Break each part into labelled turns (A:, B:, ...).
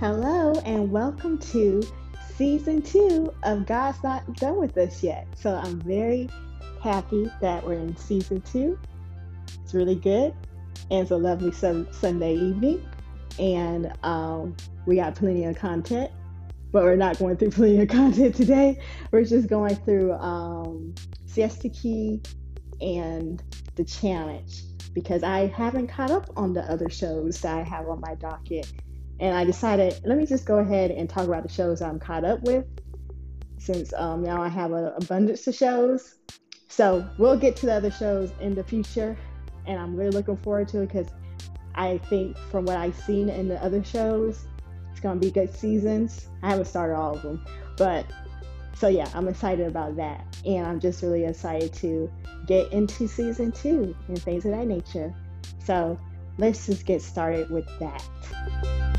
A: Hello, and welcome to season two of God's Not Done With Us Yet. So I'm very happy that we're in season two. It's really good, and it's a lovely sun- Sunday evening, and um, we got plenty of content. But we're not going through plenty of content today. We're just going through um, Siesta Key and the challenge because I haven't caught up on the other shows that I have on my docket and I decided, let me just go ahead and talk about the shows I'm caught up with since um, now I have an abundance of shows. So we'll get to the other shows in the future. And I'm really looking forward to it because I think from what I've seen in the other shows, it's to be good seasons. I haven't started all of them. But so yeah, I'm excited about that. And I'm just really excited to get into season two and things of that nature. So let's just get started with that.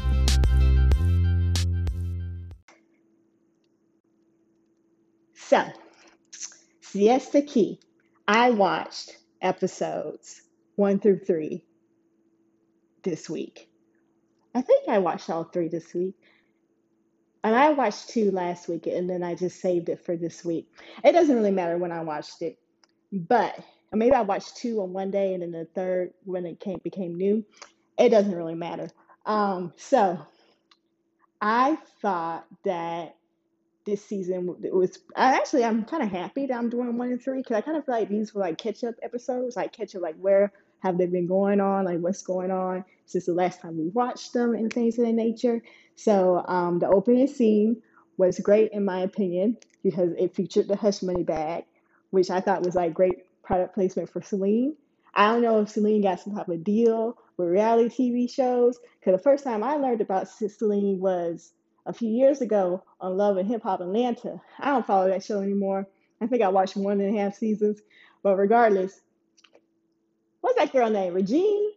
A: So, Siesta Key. I watched episodes one through three this week. I think I watched all three this week. And I watched two last week and then I just saved it for this week. It doesn't really matter when I watched it, but maybe I watched two on one day and then the third when it came became new. It doesn't really matter. Um, so I thought that this season it was I actually I'm kind of happy that I'm doing one and three because I kind of feel like these were like catch up episodes, like catch up like where have they been going on, like what's going on since the last time we watched them and things of that nature. So um, the opening scene was great in my opinion because it featured the hush money bag, which I thought was like great product placement for Celine. I don't know if Celine got some type of deal with reality TV shows because the first time I learned about Celine was a few years ago on Love and Hip Hop Atlanta. I don't follow that show anymore. I think I watched one and a half seasons. But regardless, what's that girl name? Regine?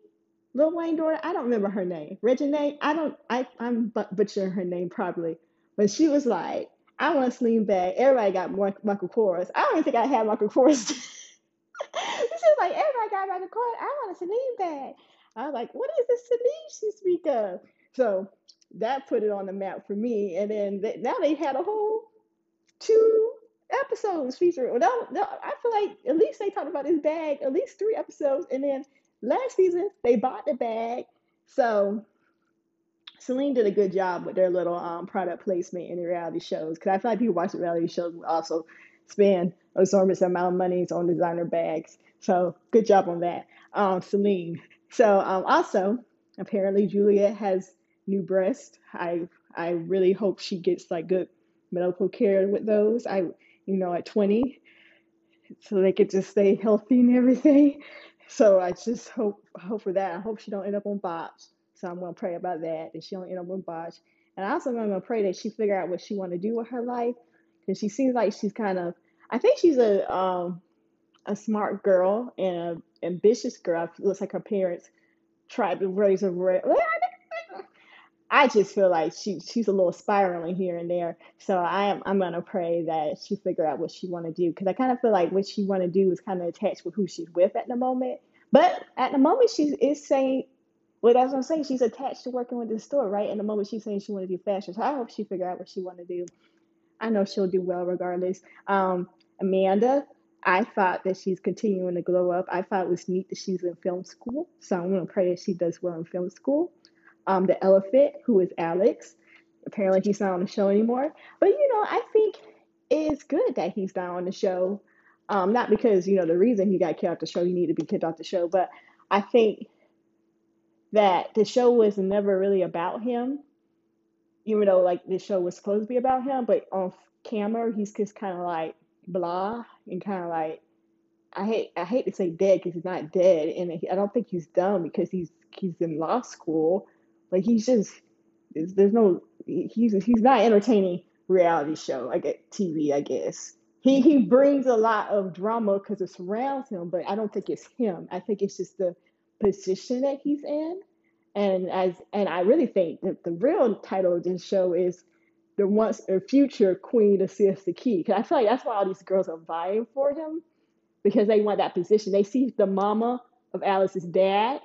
A: Lil Wayne daughter? I don't remember her name. Regine? I don't, I, I'm butchering her name probably. But she was like, I want a sling bag. Everybody got more Michael Kors. I don't even think I had Michael Kors. she was like, everybody got Michael Kors. I want a Celine bag. I was like, what is this Celine she speak of? So that put it on the map for me. And then they, now they had a whole two episodes featuring. No, no, I feel like at least they talked about this bag at least three episodes. And then last season they bought the bag. So Celine did a good job with their little um, product placement in the reality shows. Because I feel like people watch the reality shows also spend enormous amount of money on designer bags. So good job on that, um, Celine. So um, also, apparently Julia has new breast. I I really hope she gets like good medical care with those. I you know at 20, so they could just stay healthy and everything. So I just hope hope for that. I hope she don't end up on botch. So I'm gonna pray about that that she don't end up on botch. And I also am gonna pray that she figure out what she want to do with her life because she seems like she's kind of. I think she's a um a smart girl and an ambitious girl. It looks like her parents tried to raise her. Well, I just feel like she she's a little spiraling here and there. So I am I'm gonna pray that she figure out what she want to do because I kind of feel like what she want to do is kind of attached with who she's with at the moment. But at the moment, she is saying, well, that's what I'm saying. She's attached to working with the store, right? And the moment she's saying she want to do fashion, so I hope she figure out what she want to do. I know she'll do well regardless. Um, Amanda, I thought that she's continuing to glow up. I thought it was neat that she's in film school, so I'm gonna pray that she does well in film school um, the elephant, who is Alex. Apparently, he's not on the show anymore. But, you know, I think it's good that he's not on the show. Um, not because, you know, the reason he got kicked off the show, you need to be kicked off the show, but I think that the show was never really about him, even though, like, the show was supposed to be about him, but on camera, he's just kind of like blah and kind of like, I hate I hate to say dead because he's not dead, and I don't think he's dumb because he's he's in law school. Like he's just there's no he's he's not entertaining reality show like at TV, I guess. He he brings a lot of drama because it surrounds him, but I don't think it's him. I think it's just the position that he's in. And as and I really think that the real title of this show is the once or future queen of Siesta Key. Because I feel like that's why all these girls are vying for him because they want that position. They see the mama of Alex's dad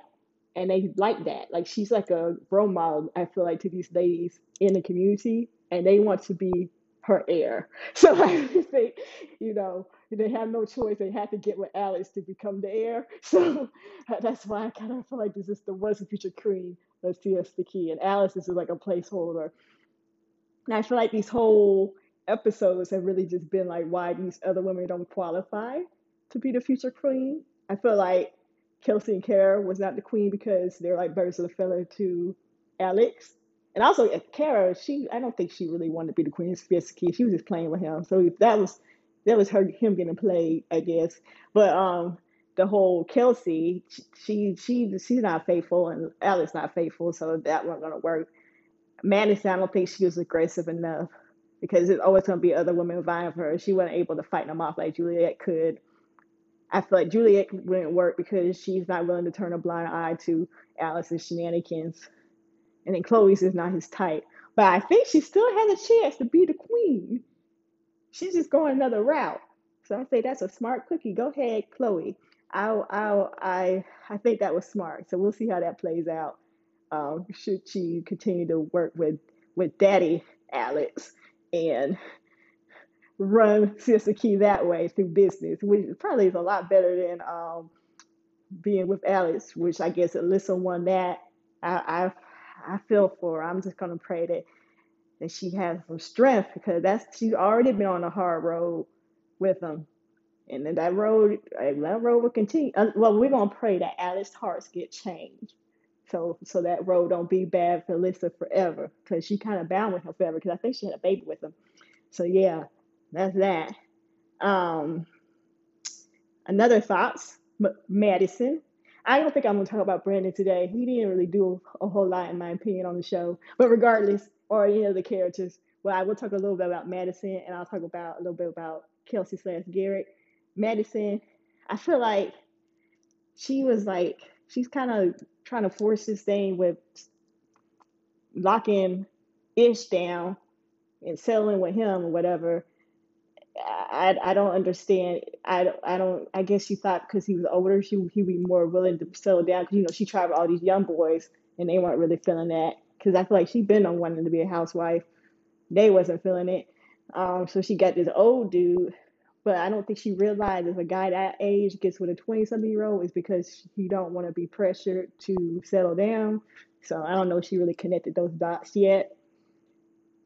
A: and they like that. Like she's like a role model, I feel like, to these ladies in the community, and they want to be her heir. So I think, you know, they have no choice. They have to get with Alex to become the heir. So uh, that's why I kind of feel like this is the the future queen of Siesta Key, and Alex is like a placeholder. And I feel like these whole episodes have really just been like why these other women don't qualify to be the future queen. I feel like Kelsey and Kara was not the queen because they're like birds of a feather to Alex. And also uh, Kara, she I don't think she really wanted to be the queen of Key. She was just playing with him. So that was that was her him getting played, I guess. But um the whole Kelsey, she she she's not faithful and Alex not faithful, so that wasn't gonna work. Madison, I don't think she was aggressive enough because there's always gonna be other women vying for her. She wasn't able to fight them off like Juliet could. I feel like Juliet wouldn't work because she's not willing to turn a blind eye to Alex's shenanigans. And then Chloe's is not his type. But I think she still has a chance to be the queen. She's just going another route. So I say that's a smart cookie. Go ahead, Chloe. I I I I think that was smart. So we'll see how that plays out. Um, should she continue to work with with Daddy Alex and run Siesta Key that way through business, which probably is a lot better than um, being with Alex, which I guess Alyssa won that. I I, I feel for. I'm just gonna pray that that she has some strength because that's she's already been on a hard road with him. And then that road, that road will continue. Uh, well, we're gonna pray that Alex's hearts get changed, so so that road don't be bad for Alyssa forever, because she kind of bound with him forever. Because I think she had a baby with him. So yeah, that's that. Um, another thoughts, M- Madison. I don't think I'm gonna talk about Brandon today. He didn't really do a whole lot, in my opinion, on the show. But regardless, or any of the characters, well, I will talk a little bit about Madison, and I'll talk about a little bit about Kelsey slash Garrett. Madison, I feel like she was like she's kind of trying to force this thing with locking Ish down and settling with him or whatever. I, I don't understand. I, I don't. I guess she thought because he was older, she he'd be more willing to settle down. Because you know she tried with all these young boys, and they weren't really feeling that. Because I feel like she'd been on wanting to be a housewife. They wasn't feeling it. Um, so she got this old dude but I don't think she realized if a guy that age gets with a 20 something year old is because he don't want to be pressured to settle down. So I don't know if she really connected those dots yet.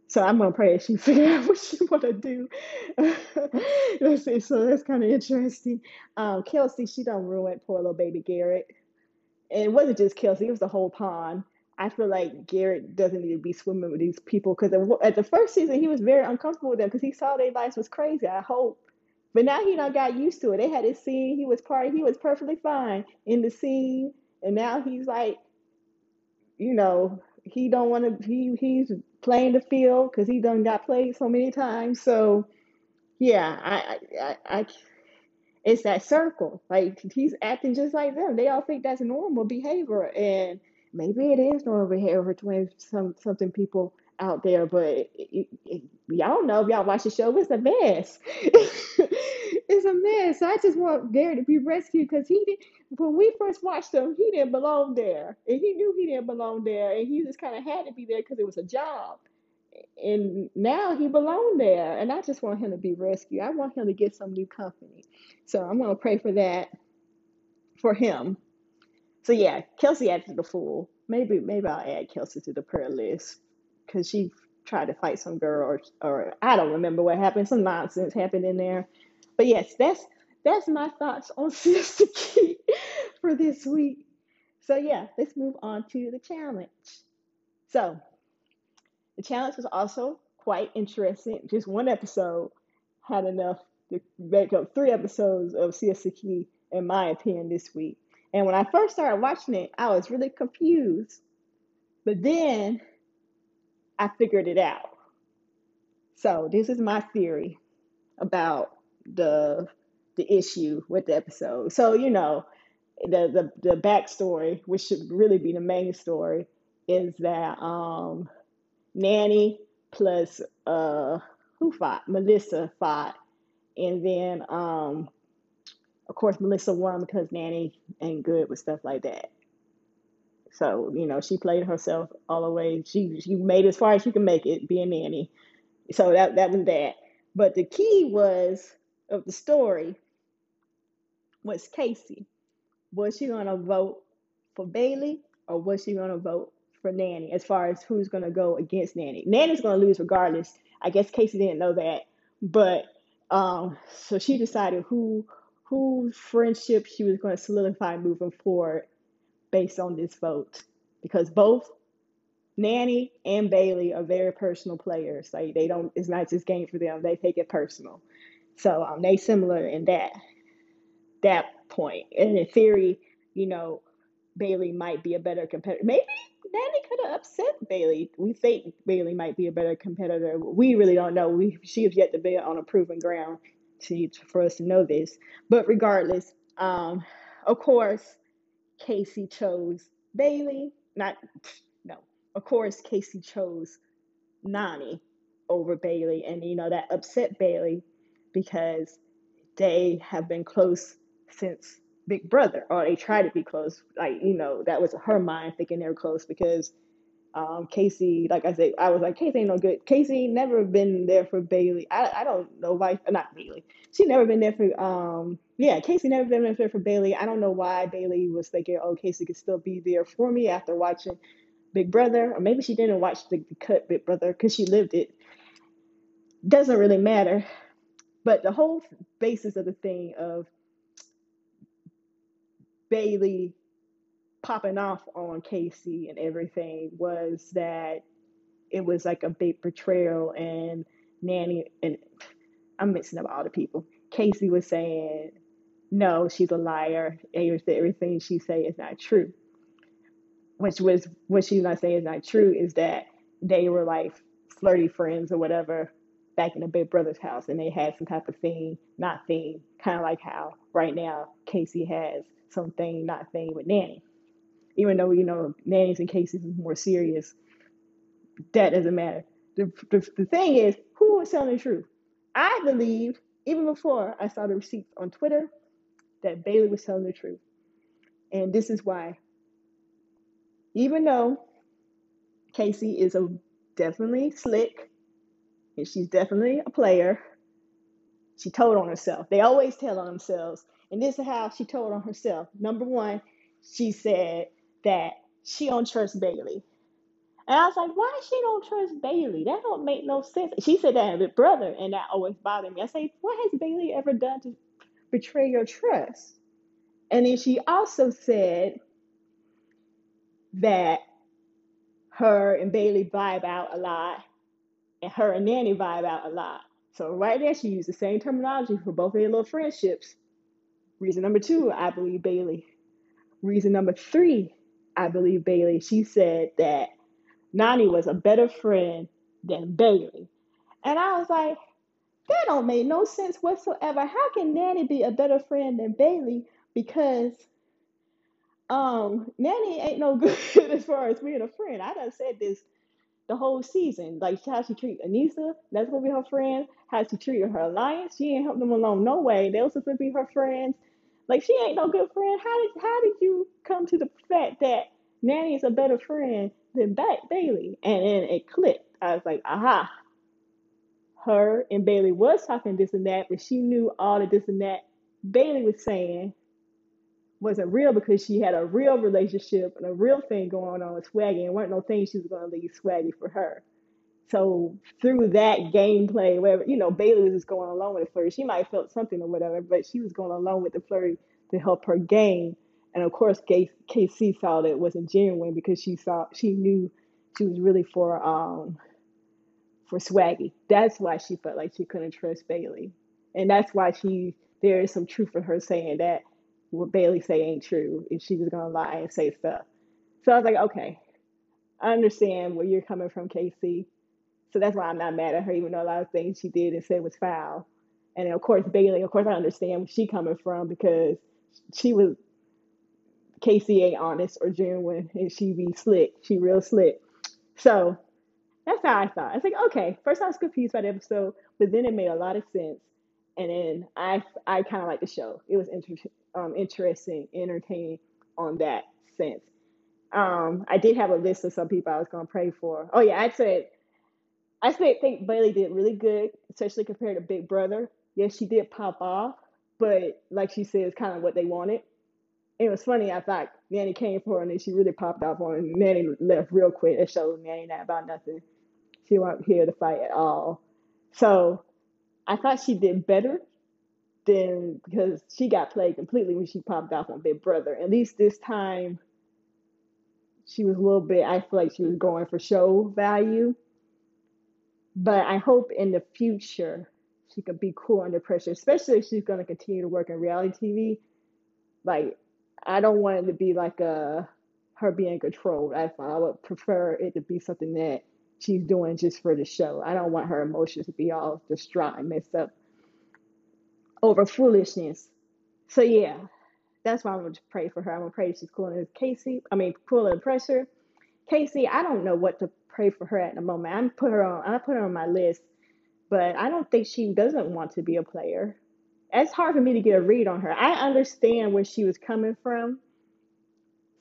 A: So I'm gonna pray that she figure out what she want to do. Let's see. So that's kind of interesting. Um, Kelsey, she done ruined poor little baby Garrett. And it wasn't just Kelsey; it was the whole pond. I feel like Garrett doesn't need to be swimming with these people because at the first season he was very uncomfortable with them because he saw their lives was crazy. I hope but now he done got used to it. They had his scene. He was part. He was perfectly fine in the scene, and now he's like, you know, he don't want to. He he's playing the field because he done got played so many times. So yeah, I I, I, I it's that circle. Like he's acting just like them. They all think that's normal behavior, and maybe it is normal behavior to some something people out there, but it, it, y'all know if y'all watch the show, it's a mess. it's a mess. So I just want Gary to be rescued because he did. When we first watched him, he didn't belong there, and he knew he didn't belong there, and he just kind of had to be there because it was a job. And now he belonged there, and I just want him to be rescued. I want him to get some new company. So I'm gonna pray for that for him. So yeah, Kelsey acted the fool. Maybe maybe I'll add Kelsey to the prayer list because she tried to fight some girl or or I don't remember what happened. Some nonsense happened in there. But yes, that's that's my thoughts on Siesta Key for this week. So yeah, let's move on to the challenge. So the challenge was also quite interesting. Just one episode had enough to make up three episodes of Siesta Key, in my opinion, this week. And when I first started watching it, I was really confused. But then I figured it out. So this is my theory about the the issue with the episode. So you know, the the the backstory, which should really be the main story, is that um, Nany plus uh who fought Melissa fought, and then um, of course Melissa won because Nany ain't good with stuff like that. So, you know, she played herself all the way. She she made as far as she could make it being Nany. So that that was that. But the key was of the story was Kaycee. Was she gonna vote for Bailey or was she gonna vote for Nany as far as who's gonna go against Nany? Nany's gonna lose regardless. I guess Kaycee didn't know that. But um so she decided who whose friendship she was gonna solidify moving forward based on this vote. Because both Nany and Bailey are very personal players. Like they don't it's not just game for them, they take it personal. So um they similar in that that point. And in theory, you know, Bailey might be a better competitor. Maybe Nany could have upset Bailey. We think Bailey might be a better competitor. We really don't know. We she has yet to be on a proven ground to for us to know this. But regardless, um, of course, Kaycee chose Bailey. Not no. Of course, Kaycee chose Nany over Bailey, and you know that upset Bailey because they have been close since Big Brother, or they try to be close. Like you know, that was her mind thinking they were close because um, Kaycee, like I said, I was like Kaycee ain't no good. Kaycee never been there for Bailey. I I don't know why, not Bailey. She never been there for um yeah Kaycee never been there for Bailey. I don't know why Bailey was thinking oh Kaycee could still be there for me after watching Big Brother, or maybe she didn't watch the, the cut Big Brother because she lived it. Doesn't really matter. But the whole basis of the thing of Bailey popping off on Kaycee and everything was that it was like a big betrayal and Nany and I'm mixing up all the people. Kaycee was saying, no, she's a liar. Everything she say is not true. Which was what she's not saying is not true is that they were like flirty friends or whatever back in the Big Brother's house and they had some type of thing, not thing, kind of like how right now Kaycee has some thing, not thing with Nany. Even though, you know, Nany's and Kaycee's is more serious, that doesn't matter. The, the, the thing is, who was telling the truth? I believe, even before I saw the receipts on Twitter, that Bailey was telling the truth. And this is why. Even though Kaycee is a definitely slick and she's definitely a player, she told on herself. They always tell on themselves. And this is how she told on herself. Number one, she said that she don't trust Bailey. And I was like, why she don't trust Bailey? That don't make no sense. She said that Big Brother, and that always bothered me. I say, what has Bailey ever done to betray your trust? And then she also said that her and Bailey vibe out a lot, and her and Nany vibe out a lot. So right there, she used the same terminology for both of their little friendships. Reason number two, I believe Bailey. Reason number three, I believe Bailey. She said that Nany was a better friend than Bailey. And I was like, that don't make no sense whatsoever. How can Nany be a better friend than Bailey? Because um Nany ain't no good as far as being a friend. I done said this the whole season. Like how she treat Aneesa, that's gonna be her friend. How she treated her alliance, she ain't helped them along no way. They was supposed to be her friends. Like she ain't no good friend. How did how did you come to the fact that Nany is a better friend than ba- Bailey? And then it clicked. I was like, aha. Her and Bailey was talking this and that, but she knew all the this and that Bailey was saying wasn't real because she had a real relationship and a real thing going on with Swaggy, and weren't no things she was to leave Swaggy for her. So through that gameplay, whatever you know, Bailey was just going along with the flirty. She might have felt something or whatever, but she was going along with the flirty to help her game. And of course, Kaycee saw that it wasn't genuine because she saw she knew she was really for um for Swaggy. That's why she felt like she couldn't trust Bailey, and that's why she there is some truth in her saying that what Bailey say ain't true if she was gonna lie and say stuff. So I was like, okay, I understand where you're coming from, Kaycee. So that's why I'm not mad at her, even though a lot of things she did and said was foul. And then of course Bailey, of course I understand where she coming from because she was Kaycee ain't honest or genuine and she be slick. She real slick. So that's how I thought. I was like, okay, first I was confused by the episode, but then it made a lot of sense. And then I I kind of like the show. It was inter- um, interesting, entertaining on that sense. Um, I did have a list of some people I was gonna pray for. Oh yeah, I said I think Bailey did really good, especially compared to Big Brother. Yes, she did pop off, but like she said, it's kind of what they wanted. It was funny. I thought Nany came for her and then she really popped off on. Nany left real quick. It showed Nany not about nothing. She wasn't here to fight at all. So I thought she did better than because she got played completely when she popped off on Big Brother. At least this time she was a little bit. I feel like she was going for show value but I hope in the future she could be cool under pressure, especially if she's going to continue to work in reality TV. Like, I don't want it to be like a her being controlled. I, I would prefer it to be something that she's doing just for the show. I don't want her emotions to be all distraught and messed up over foolishness. So yeah, that's why I'm gonna pray for her. I'm gonna pray she's cool under Kaycee. I mean, cool under pressure. Kaycee, I don't know what to pray for her at the moment. I'm put her on. I put her on my list, but I don't think she doesn't want to be a player. It's hard for me to get a read on her. I understand where she was coming from.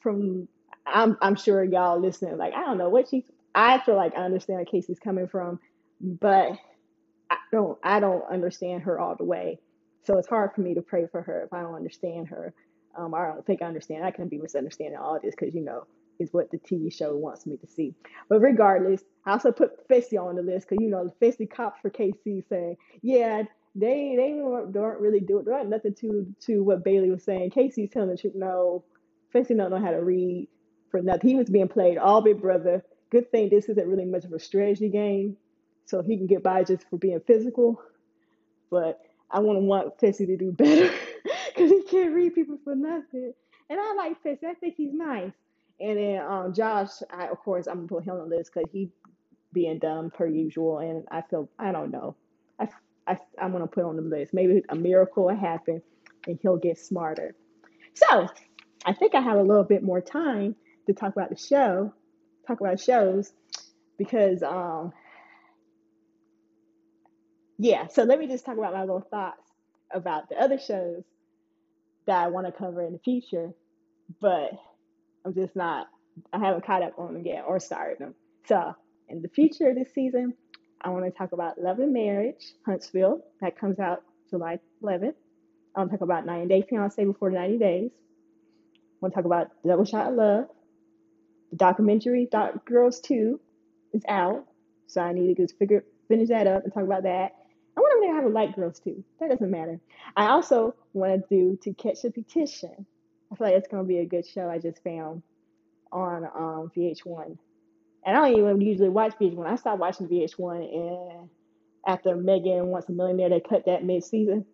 A: From I'm I'm sure y'all listening like I don't know what she. I feel like I understand where Kaycee's coming from, but I don't I don't understand her all the way. So it's hard for me to pray for her if I don't understand her. Um, I don't think I understand. I can be misunderstanding all this because you know is what the TV show wants me to see. But regardless, I also put Fessy on the list because you know Fessy cops for Kaycee saying, yeah, they they don't really do it. There ain't nothing to to what Bailey was saying. Kaycee's telling the truth. No, Fessy don't know how to read for nothing. He was being played all Big Brother. Good thing this isn't really much of a strategy game, so he can get by just for being physical. But I want to want Fessy to do better because he can't read people for nothing. And I like Fessy. I think he's nice. And then um, Josh, I, of course, I'm gonna put him on the list because he being dumb per usual, and I feel I don't know. I, I I'm gonna put on the list. Maybe a miracle will happen, and he'll get smarter. So I think I have a little bit more time to talk about the show, talk about shows, because um yeah. So let me just talk about my little thoughts about the other shows that I want to cover in the future, but I'm just not, I haven't caught up on them yet or started them. So, in the future of this season, I want to talk about Love and Marriage, Huntsville. That comes out July 11th. I want to talk about 90 Day Fiance before 90 days. I want to talk about Double Shot of Love. The documentary Dark Girls 2 is out. So I need to just figure finish that up and talk about that. I want to have a Light Girls too. That doesn't matter. I also want to do To Catch a Beautician. I feel like it's gonna be a good show. I just found on um, VH1, and I don't even usually watch VH1. I stopped watching VH1, and after Megan Wants a Millionaire, they cut that mid season,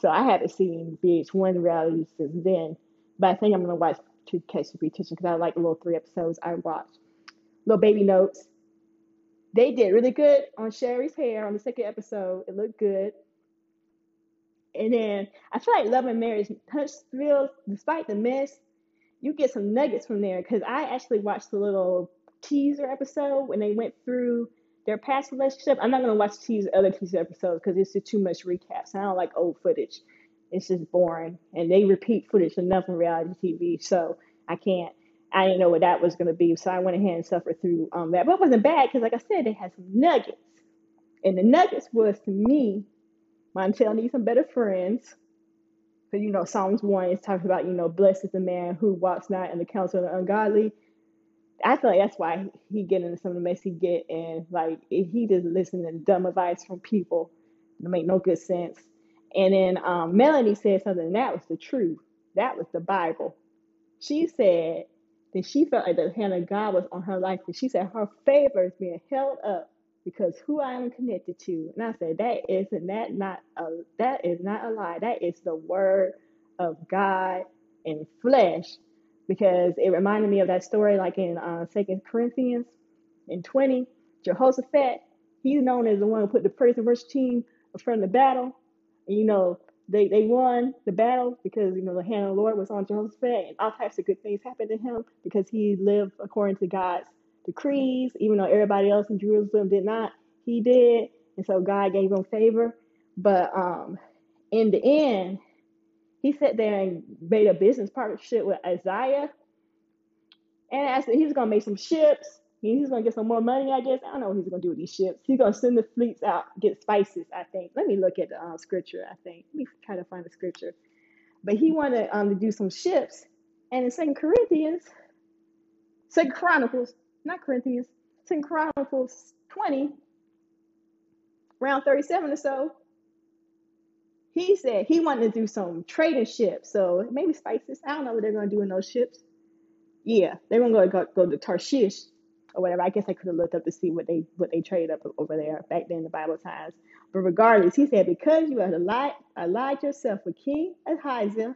A: so I haven't seen VH1 reality since then. But I think I'm gonna watch To Catch the Beautician because I like the little three episodes I watched. Little baby notes. They did really good on Sherry's hair on the second episode. It looked good. And then I feel like Love and Marriage Huntsville, despite the mess, you get some nuggets from there. Because I actually watched the little teaser episode when they went through their past relationship. I'm not gonna watch teaser other teaser episodes because it's just too much recaps. I don't like old footage. It's just boring, and they repeat footage enough in reality TV. So I can't. I didn't know what that was gonna be, so I went ahead and suffered through um, that. But it wasn't bad because, like I said, it had some nuggets, and the nuggets was to me Martell needs some better friends. Because, you know, Psalms 1 is talking about, you know, blessed is the man who walks not in the counsel of the ungodly. I feel like that's why he get into some of the mess he get. And, like, he just listen to dumb advice from people, it make no good sense. And then um, Melody said something, and that was the truth. That was the Bible. She said that she felt like the hand of God was on her life. And she said her favor is being held up because who I am connected to. And I said, that is that not a that is not a lie. That is the word of God in flesh. Because it reminded me of that story like in uh Second Corinthians in 20, Jehoshaphat, he's known as the one who put the praise and worship team in front of the battle. And you know, they, they won the battle because you know the hand of the Lord was on Jehoshaphat and all types of good things happened to him because he lived according to God's decrees, even though everybody else in Jerusalem did not, he did. And so God gave him favor. But um, in the end, he sat there and made a business partnership with Ahaziah. And as he was gonna make some ships, He's gonna get some more money, I guess. I don't know what he's gonna do with these ships. He's gonna send the fleets out, get spices, I think. Let me look at the uh, scripture, I think. Let me try to find the scripture. But he wanted um, to do some ships. And in Second Corinthians, Second Chronicles, not Corinthians, Second Chronicles 20, around 37 or so, he said he wanted to do some trading ships. So maybe spices. I don't know what they're gonna do in those ships. Yeah, they're gonna go go, go to Tarshish or whatever. I guess I could have looked up to see what they what they traded up over there back then in the Bible times. But regardless, he said, because you have allied, allied yourself with King Ahaziah,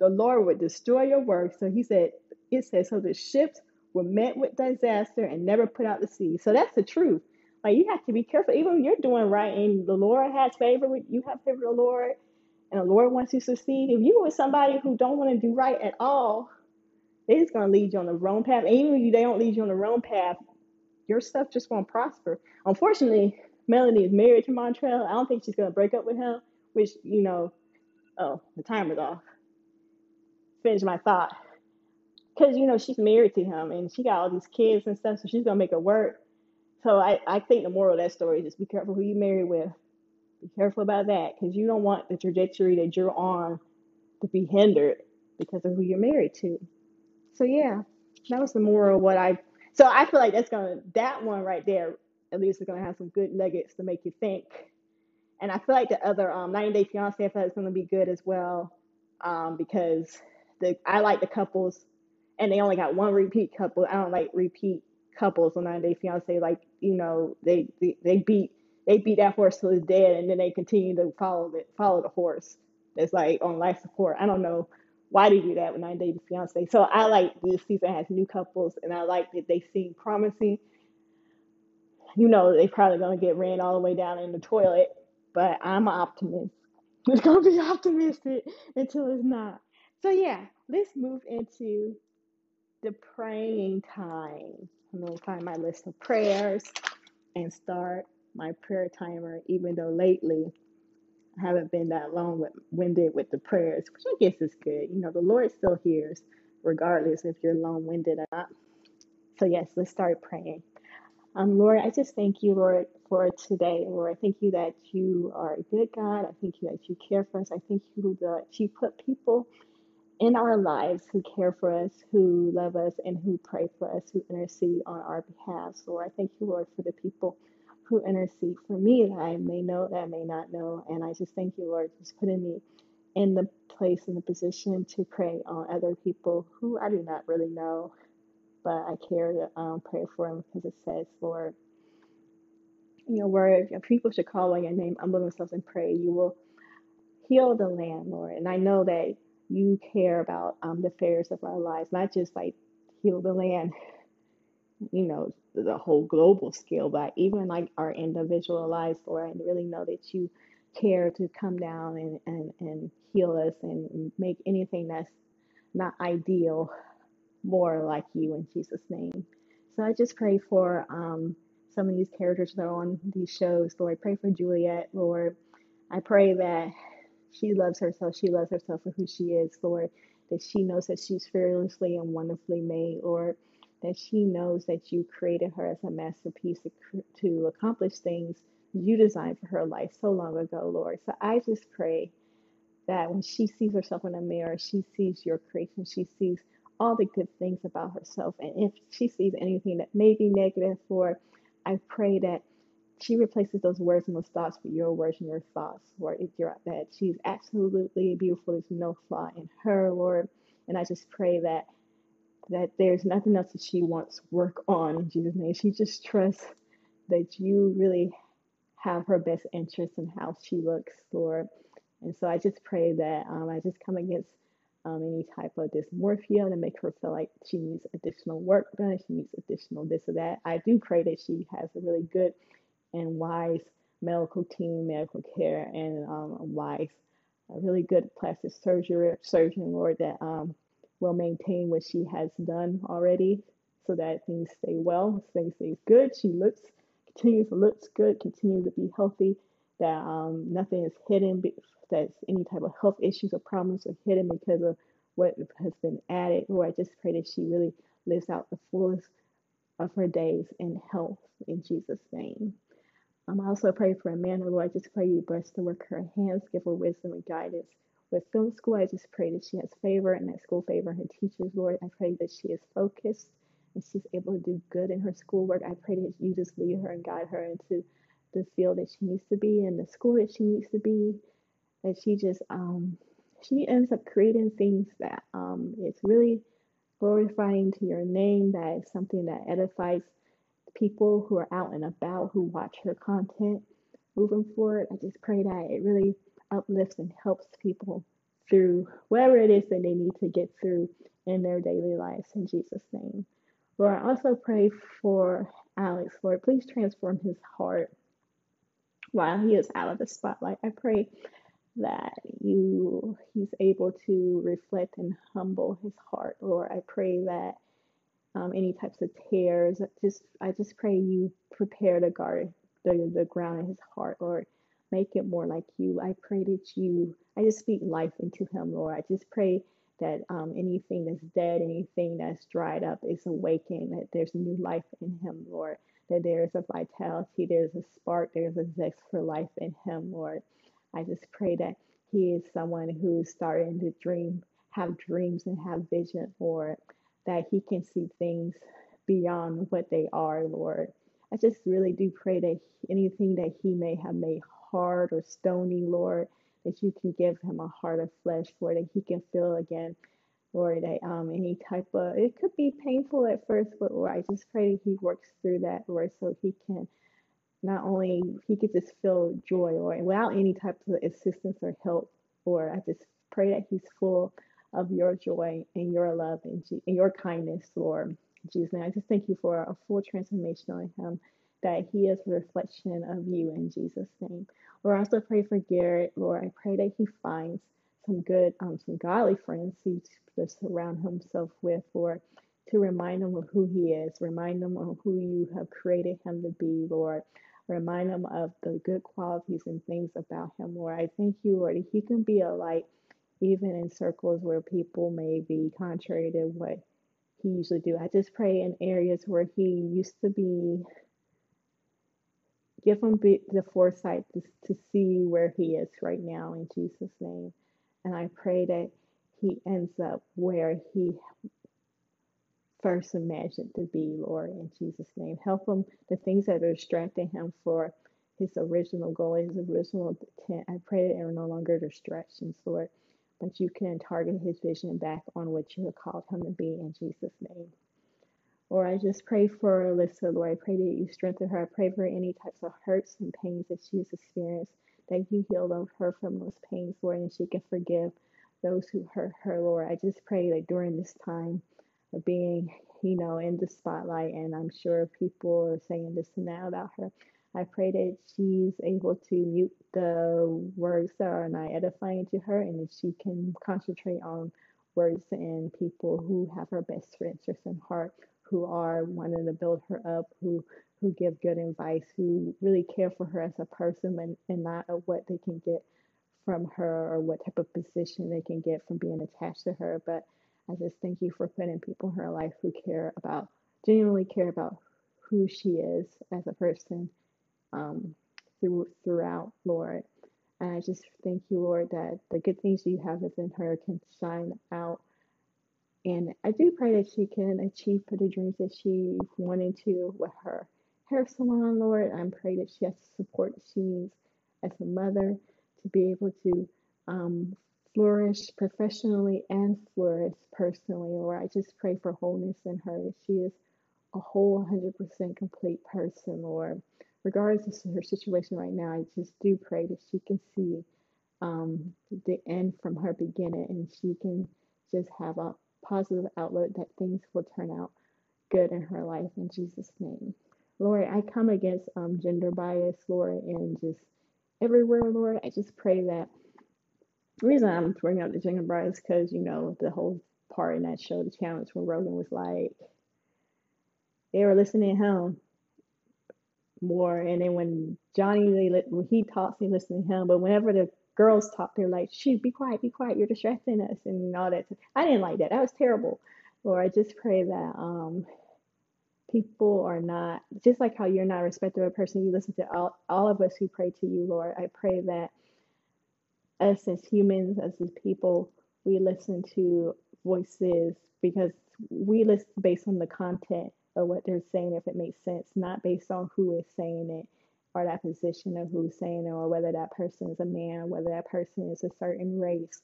A: the Lord would destroy your work. So he said, it says, so the ships were met with disaster and never put out to sea. So that's the truth. Like you have to be careful, even when you're doing right and the Lord has favor with you have favor with the Lord and the Lord wants you to succeed. If you with somebody who don't want to do right at all, they're just gonna lead you on the wrong path. And even if they don't lead you on the wrong path, your stuff just won't prosper. Unfortunately, Melody is married to Martell. I don't think she's gonna break up with him, which you know, oh, the timer's off. Finish my thought. Because you know she's married to him and she got all these kids and stuff, so she's gonna make it work. So I, I think the moral of that story is just be careful who you marry with. Be careful about that because you don't want the trajectory that you're on to be hindered because of who you're married to. So yeah, that was the moral of what I. So I feel like that's gonna that one right there at least is gonna have some good nuggets to make you think. And I feel like the other um, 90 Day Fiance I feel like it's gonna be good as well um, because the I like the couples and they only got one repeat couple. I don't like repeat couples on 90 Day Fiance. Like you know they they, they beat they beat that horse till it's dead and then they continue to follow the follow the horse that's like on life support. I don't know why they do that with 90 Day Fiance. So I like this season has new couples and I like that they seem promising. You know they probably gonna get ran all the way down in the toilet, but I'm an optimist. It's gonna be optimistic until it's not. So yeah, let's move into the praying time. I'm going to find my list of prayers and start my prayer timer, even though lately I haven't been that long with, winded with the prayers, which I guess is good. You know, the Lord still hears, regardless if you're long winded or not. So, yes, let's start praying. Um, Lord, I just thank you, Lord, for today. Lord, I thank you that you are a good God. I thank you that you care for us. I thank you that you put people in our lives who care for us, who love us, and who pray for us, who intercede on our behalf. Lord, I thank you, Lord, for the people who intercede for me that I may know, that I may not know. And I just thank you, Lord, just putting me in the place, in the position to pray on other people who I do not really know, but I care to um, pray for them because it says, Lord, your word, if people should call on your name, humble themselves and pray, you will heal the land, Lord. And I know that you care about um, the affairs of our lives, not just like heal the land, you know, the whole global scale, but even like our individual lives, Lord. I really know that you care to come down and, and, and heal us and make anything that's not ideal more like you in Jesus' name. So I just pray for um, some of these characters that are on these shows, Lord. I pray for Juliet, Lord. I pray that she loves herself. She loves herself for who she is, Lord. That she knows that she's fearlessly and wonderfully made, Lord. That she knows that you created her as a masterpiece to, to accomplish things you designed for her life so long ago, Lord. So I just pray that when she sees herself in a mirror, she sees your creation. She sees all the good things about herself. And if she sees anything that may be negative, Lord, I pray that she replaces those words and those thoughts with your words and your thoughts, Lord. If you're that she's absolutely beautiful, there's no flaw in her, Lord. And I just pray that that there's nothing else that she wants work on in Jesus' name. She just trusts that you really have her best interest in how she looks, Lord. And so I just pray that um, I just come against um, any type of dysmorphia to make her feel like she needs additional work done, she needs additional this or that. I do pray that she has a really good and wise medical team, medical care, and um, a wise, a really good plastic surgery surgeon, Lord, that um, will maintain what she has done already, so that things stay well, things stay good. She looks, continues to looks good, continues to be healthy. That um, nothing is hidden, that any type of health issues or problems are hidden because of what has been added. Lord, I just pray that she really lives out the fullest of her days in health in Jesus' name. Um, I also pray for Amanda, Lord. I just pray you bless the work of her hands, give her wisdom and guidance. With film school, I just pray that she has favor and that school favor her teachers, Lord. I pray that she is focused and she's able to do good in her schoolwork. I pray that you just lead her and guide her into the field that she needs to be in, the school that she needs to be, that she just um she ends up creating things that um it's really glorifying to your name, that is something that edifies people who are out and about who watch her content moving forward. I just pray that it really uplifts and helps people through whatever it is that they need to get through in their daily lives in Jesus' name. Lord, I also pray for Alex. Lord, please transform his heart while he is out of the spotlight. I pray that you he's able to reflect and humble his heart. Lord, I pray that um, any types of tears, just I just pray you prepare to guard the, the ground in his heart, Lord. Make it more like you. I pray that you, I just speak life into him, Lord. I just pray that um, anything that's dead, anything that's dried up is awakening, that there's new life in him, Lord. That there is a vitality, there's a spark, there's a zest for life in him, Lord. I just pray that he is someone who's starting to dream, have dreams, and have vision, Lord, that he can see things beyond what they are, Lord. I just really do pray that anything that he may have made hard or stony, Lord, that you can give him a heart of flesh, Lord, that he can feel again, Lord, that um any type of it could be painful at first, but Lord, I just pray that he works through that, Lord, so he can not only he could just feel joy or without any type of assistance or help or i just pray that he's full of your joy and your love and, and your kindness lord jesus name i just thank you for a full transformation on him that he is a reflection of you in jesus name lord i also pray for garrett lord i pray that he finds some good um, some godly friends to, to surround himself with lord to remind him of who he is, remind him of who you have created him to be, Lord. Remind him of the good qualities and things about him, Lord. I thank you, Lord. He can be a light even in circles where people may be contrary to what he usually do. I just pray in areas where he used to be, give him the foresight to, to see where he is right now in Jesus' name. And I pray that he ends up where he first imagined to be, Lord, in Jesus' name. Help him, the things that are distracting him for his original goal, his original intent. I pray that they're no longer distractions, Lord, but you can target his vision back on what you have called him to be in Jesus' name. Lord, I just pray for Alyssa, Lord. I pray that you strengthen her. I pray for any types of hurts and pains that she has experienced, that you heal her from those pains, Lord, and she can forgive those who hurt her, Lord. I just pray that during this time, of being, you know, in the spotlight. And I'm sure people are saying this now about her. I pray that she's able to mute the words that are not edifying to her and that she can concentrate on words and people who have her best interests in heart, who are wanting to build her up, who who give good advice, who really care for her as a person and, and not what they can get from her or what type of position they can get from being attached to her, but I just thank you for putting people in her life who care about, genuinely care about who she is as a person um, through, throughout, Lord. And I just thank you, Lord, that the good things you have within her can shine out. And I do pray that she can achieve for the dreams that she wanted to with her hair salon, Lord. I pray that she has the support she needs as a mother to be able to um, flourish professionally and flourish personally. Lord, I just pray for wholeness in her, that she is a whole 100% complete person, Lord. Regardless of her situation right now, I just do pray that she can see um, the end from her beginning and she can just have a positive outlook that things will turn out good in her life in Jesus' name. Lord, I come against um, gender bias, Lord, and just everywhere, Lord. I just pray that the reason I'm bringing up the gender bias because, you know, the whole part in that show, the challenge, when Rogan was like, they were listening to him more. And then when Johnny, they, when he talks, they listen to him. But whenever the girls talk, they're like, shoot, be quiet, be quiet. You're distracting us and all that. I didn't like that. That was terrible. Lord, I just pray that um, people are not, just like how you're not of a person, you listen to all, all of us who pray to you, Lord. I pray that us as humans, us as people, we listen to voices because we listen based on the content of what they're saying, if it makes sense, not based on who is saying it or that position of who's saying it or whether that person is a man, whether that person is a certain race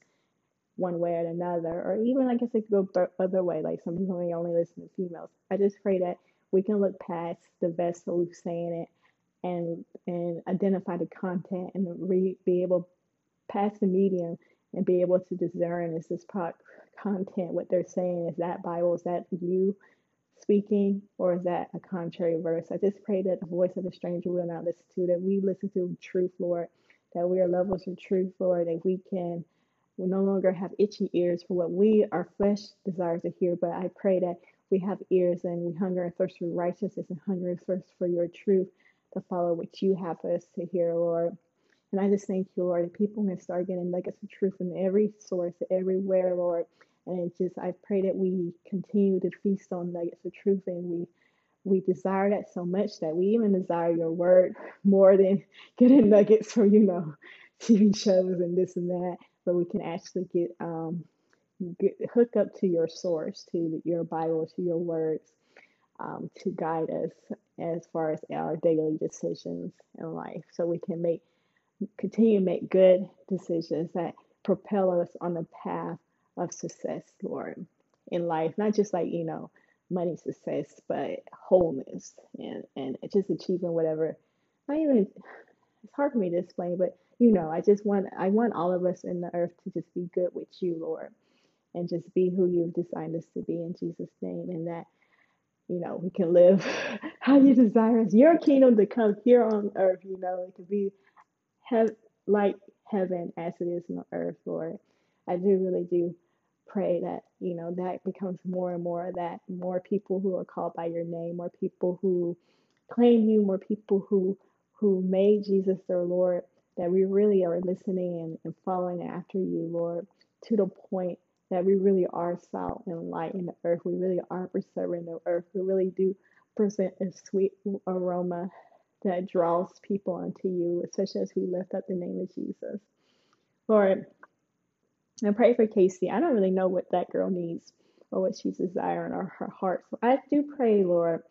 A: one way or another, or even I guess it could go the other way. Like some people may only listen to females. I just pray that we can look past the vessel who's saying it and and identify the content and re, be able past the medium and be able to discern is this pro- content what they're saying is that Bible is that you speaking or is that a contrary verse? I just pray that the voice of a stranger will not listen to that we listen to truth, Lord, that we are lovers of truth, Lord, that we can we no longer have itchy ears for what we, our flesh, desires to hear. But I pray that we have ears and we hunger and thirst for righteousness and hunger and thirst for your truth to follow what you have us to hear, Lord. And I just thank you, Lord, that people can start getting nuggets of truth from every source, everywhere, Lord. And it just, I pray that we continue to feast on nuggets of truth and we we desire that so much that we even desire your word more than getting nuggets from, you know, TV shows and this and that. But we can actually get um get, hook up to your source, to your Bible, to your words, um, to guide us as far as our daily decisions in life, so we can make continue to make good decisions that propel us on the path of success, Lord, in life. Not just like you know money success, but wholeness and and just achieving whatever. Not even it's hard for me to explain, but you know, I just want I want all of us in the earth to just be good with you, Lord, and just be who you've designed us to be in Jesus' name, and that you know we can live how you desire us. Your kingdom to come here on earth, you know, it could be have like heaven as it is on earth, Lord. I do really do pray that you know that becomes more and more that more people who are called by your name, more people who claim you, more people who who made Jesus their Lord, that we really are listening and, and following after you, Lord, to the point that we really are salt and light in the earth. We really are preserving the earth. We really do present a sweet aroma that draws people unto you, especially as we lift up the name of Jesus. Lord, I pray for Kaycee. I don't really know what that girl needs or what she's desiring or her heart. So I do pray, Lord,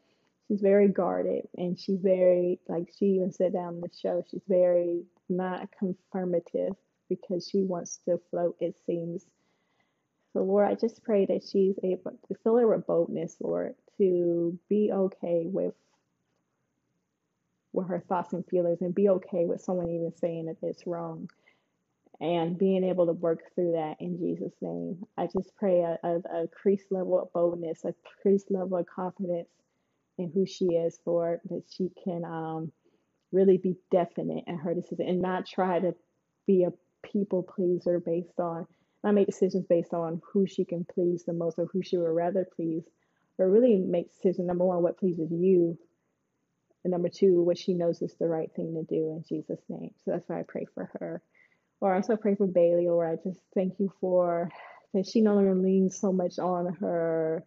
A: she's very guarded and she's very like she even said down the show she's very not confirmative because she wants to float it seems so lord i just pray that she's able to fill her with boldness lord to be okay with with her thoughts and feelings and be okay with someone even saying that it's wrong and being able to work through that in Jesus' name. I just pray a, a, increased level of boldness, a increased level of confidence in who she is, Lord, that she can um, really be definite in her decision and not try to be a people pleaser based on, not make decisions based on who she can please the most or who she would rather please, but really make decisions number one, what pleases you, and number two, what she knows is the right thing to do in Jesus' name. So that's why I pray for her. Or I also pray for Bailey, Lord. I just thank you for that she no longer leans so much on her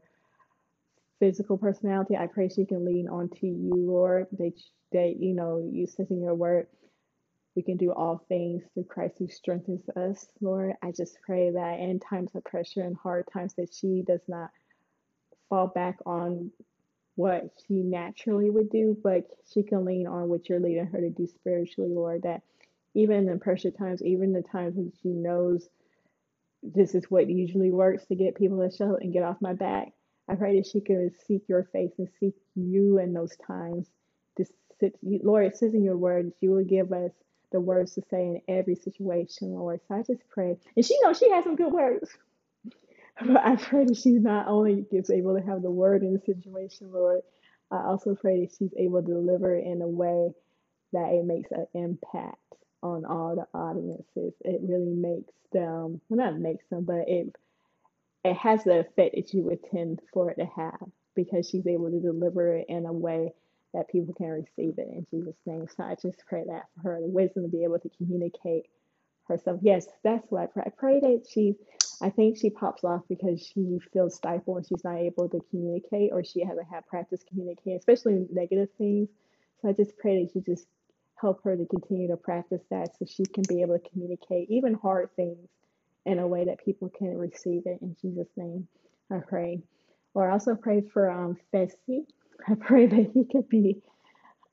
A: physical personality. I pray she can lean onto you, Lord, that, that you know, you says in your word, we can do all things through Christ who strengthens us, Lord. I just pray that in times of pressure and hard times that she does not fall back on what she naturally would do, but she can lean on what you're leading her to do spiritually, Lord. That even in pressure times, even the times when she knows this is what usually works to get people to show and get off my back, I pray that she could seek your face and seek you in those times. Sit, Lord, it says in your word you will give us the words to say in every situation, Lord. So I just pray. And she knows she has some good words. But I pray that she's not only gets able to have the word in the situation, Lord, I also pray that she's able to deliver in a way that it makes an impact on all the audiences. It really makes them, well, not makes them, but it it has the effect that you would tend for it to have because she's able to deliver it in a way that people can receive it in Jesus' name. So I just pray that for her, the wisdom to be able to communicate herself. Yes, that's what I pray. I pray that she, I think she pops off because she feels stifled and she's not able to communicate or she hasn't had practice communicating, especially negative things. So I just pray that you just help her to continue to practice that so she can be able to communicate even hard things in a way that people can receive it. In Jesus' name, I pray. Or also pray for um, Fessy. I pray that he could be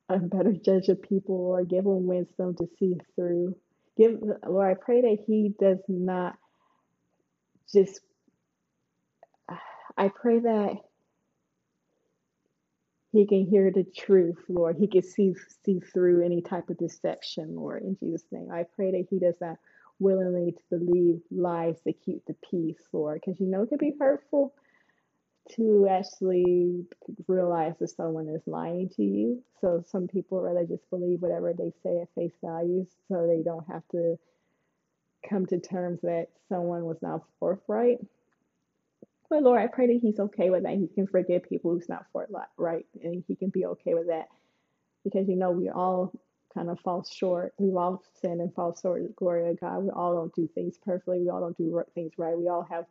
A: a better judge of people or give him wisdom to see through. Give Lord, I pray that he does not just I pray that he can hear the truth, Lord. He can see see through any type of deception, Lord, in Jesus' name. I pray that he does not willingly to believe lies to keep the peace, Lord, because you know it can be hurtful to actually realize that someone is lying to you. So some people rather just believe whatever they say at face value so they don't have to come to terms that someone was not forthright. But Lord, I pray that he's okay with that. He can forgive people who's not for lot, right? and he can be okay with that. Because you know we all kind of fall short. We've all sinned and fall short of the glory of God. We all don't do things perfectly. We all don't do things right. We all have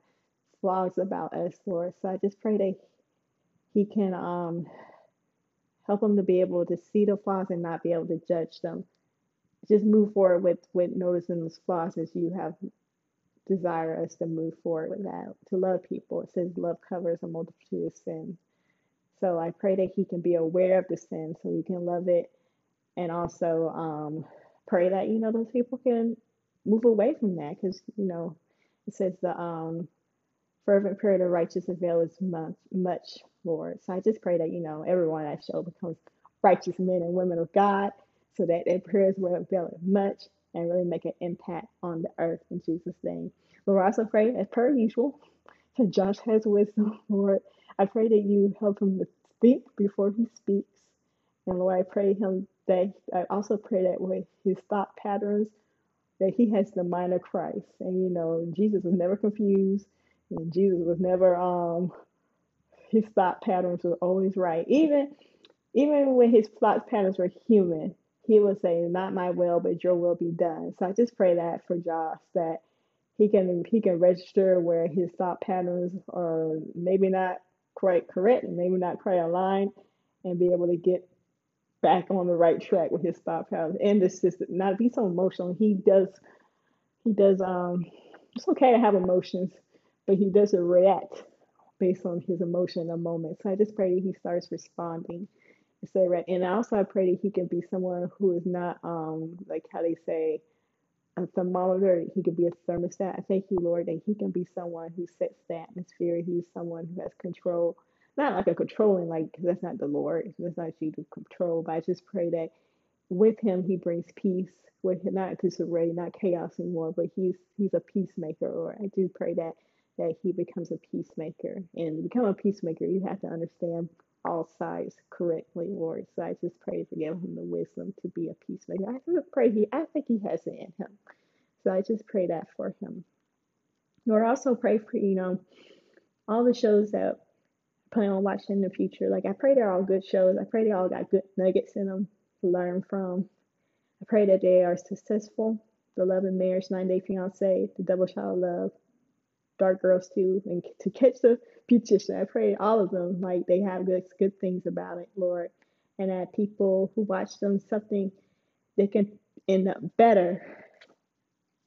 A: flaws about us, Lord. So I just pray that He can um, help them to be able to see the flaws and not be able to judge them. Just move forward with with noticing those flaws as you have desire us to move forward with that. To love people, it says love covers a multitude of sins. So I pray that He can be aware of the sin so He can love it, and also um, pray that you know those people can move away from that because you know it says the um fervent prayer the righteous availeth much, much, Lord. So I just pray that, you know, everyone I show becomes righteous men and women of God so that their prayers will avail much and really make an impact on the earth in Jesus' name. Lord, I also pray, as per usual, that Josh has wisdom, Lord. I pray that you help him to think before he speaks. And Lord, I pray him that I also pray that with his thought patterns, that he has the mind of Christ. And you know, Jesus was never confused. And Jesus was never um his thought patterns were always right. Even even when his thought patterns were human, he would say, Not my will, but your will be done. So I just pray that for Josh that he can he can register where his thought patterns are maybe not quite correct and maybe not quite aligned and be able to get back on the right track with his thought patterns and this just not be so emotional. He does he does um it's okay to have emotions but he doesn't react based on his emotion in a moment. So I just pray he starts responding instead right And also I pray that he can be someone who is not um like how they say a thermometer. He can be a thermostat. I thank you, Lord, that he can be someone who sets the atmosphere. He's someone who has control. Not like a controlling, like that's not the Lord. That's not you to control. But I just pray that with him he brings peace with him, not disarray, not chaos anymore, but he's he's a peacemaker. Or I do pray that that he becomes a peacemaker. And become a peacemaker, you have to understand all sides correctly, Lord. So I just pray to give him the wisdom to be a peacemaker. I pray he, I think he has it in him. So I just pray that for him. Lord, also pray for, you know, all the shows that I plan on watching in the future. Like, I pray they're all good shows. I pray they all got good nuggets in them to learn from. I pray that they are successful. The Love and Marriage, Nine Day Fiance, The Double Shot of Love, Dark Girls too, and to catch the beautician. I pray all of them like they have good good things about it, Lord, and that people who watch them something they can end up better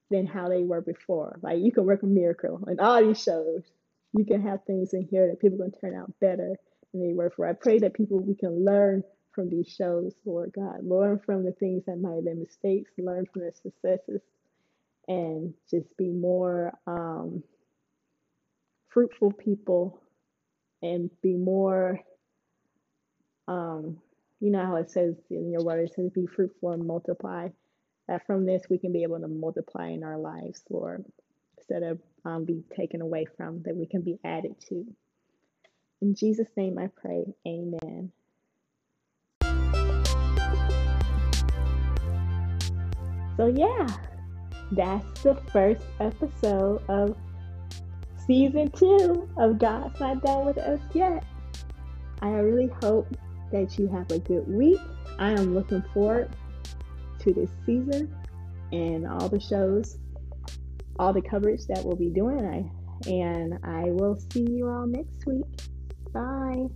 A: than how they were before. Like you can work a miracle in all these shows. You can have things in here that people can turn out better than they were before. I pray that people we can learn from these shows, Lord God. Learn from the things that might have been mistakes, learn from the successes, and just be more um, fruitful people and be more um you know how it says in your word it says be fruitful and multiply. That from this we can be able to multiply in our lives lord instead of um, be taken away from that we can be added to. In jesus name i pray amen. So yeah that's the first episode of season two of God's Not Done With Us Yet. I really hope that you have a good week. I am looking forward to this season and all the shows all the coverage that we'll be doing. I, and I will see you all next week. Bye.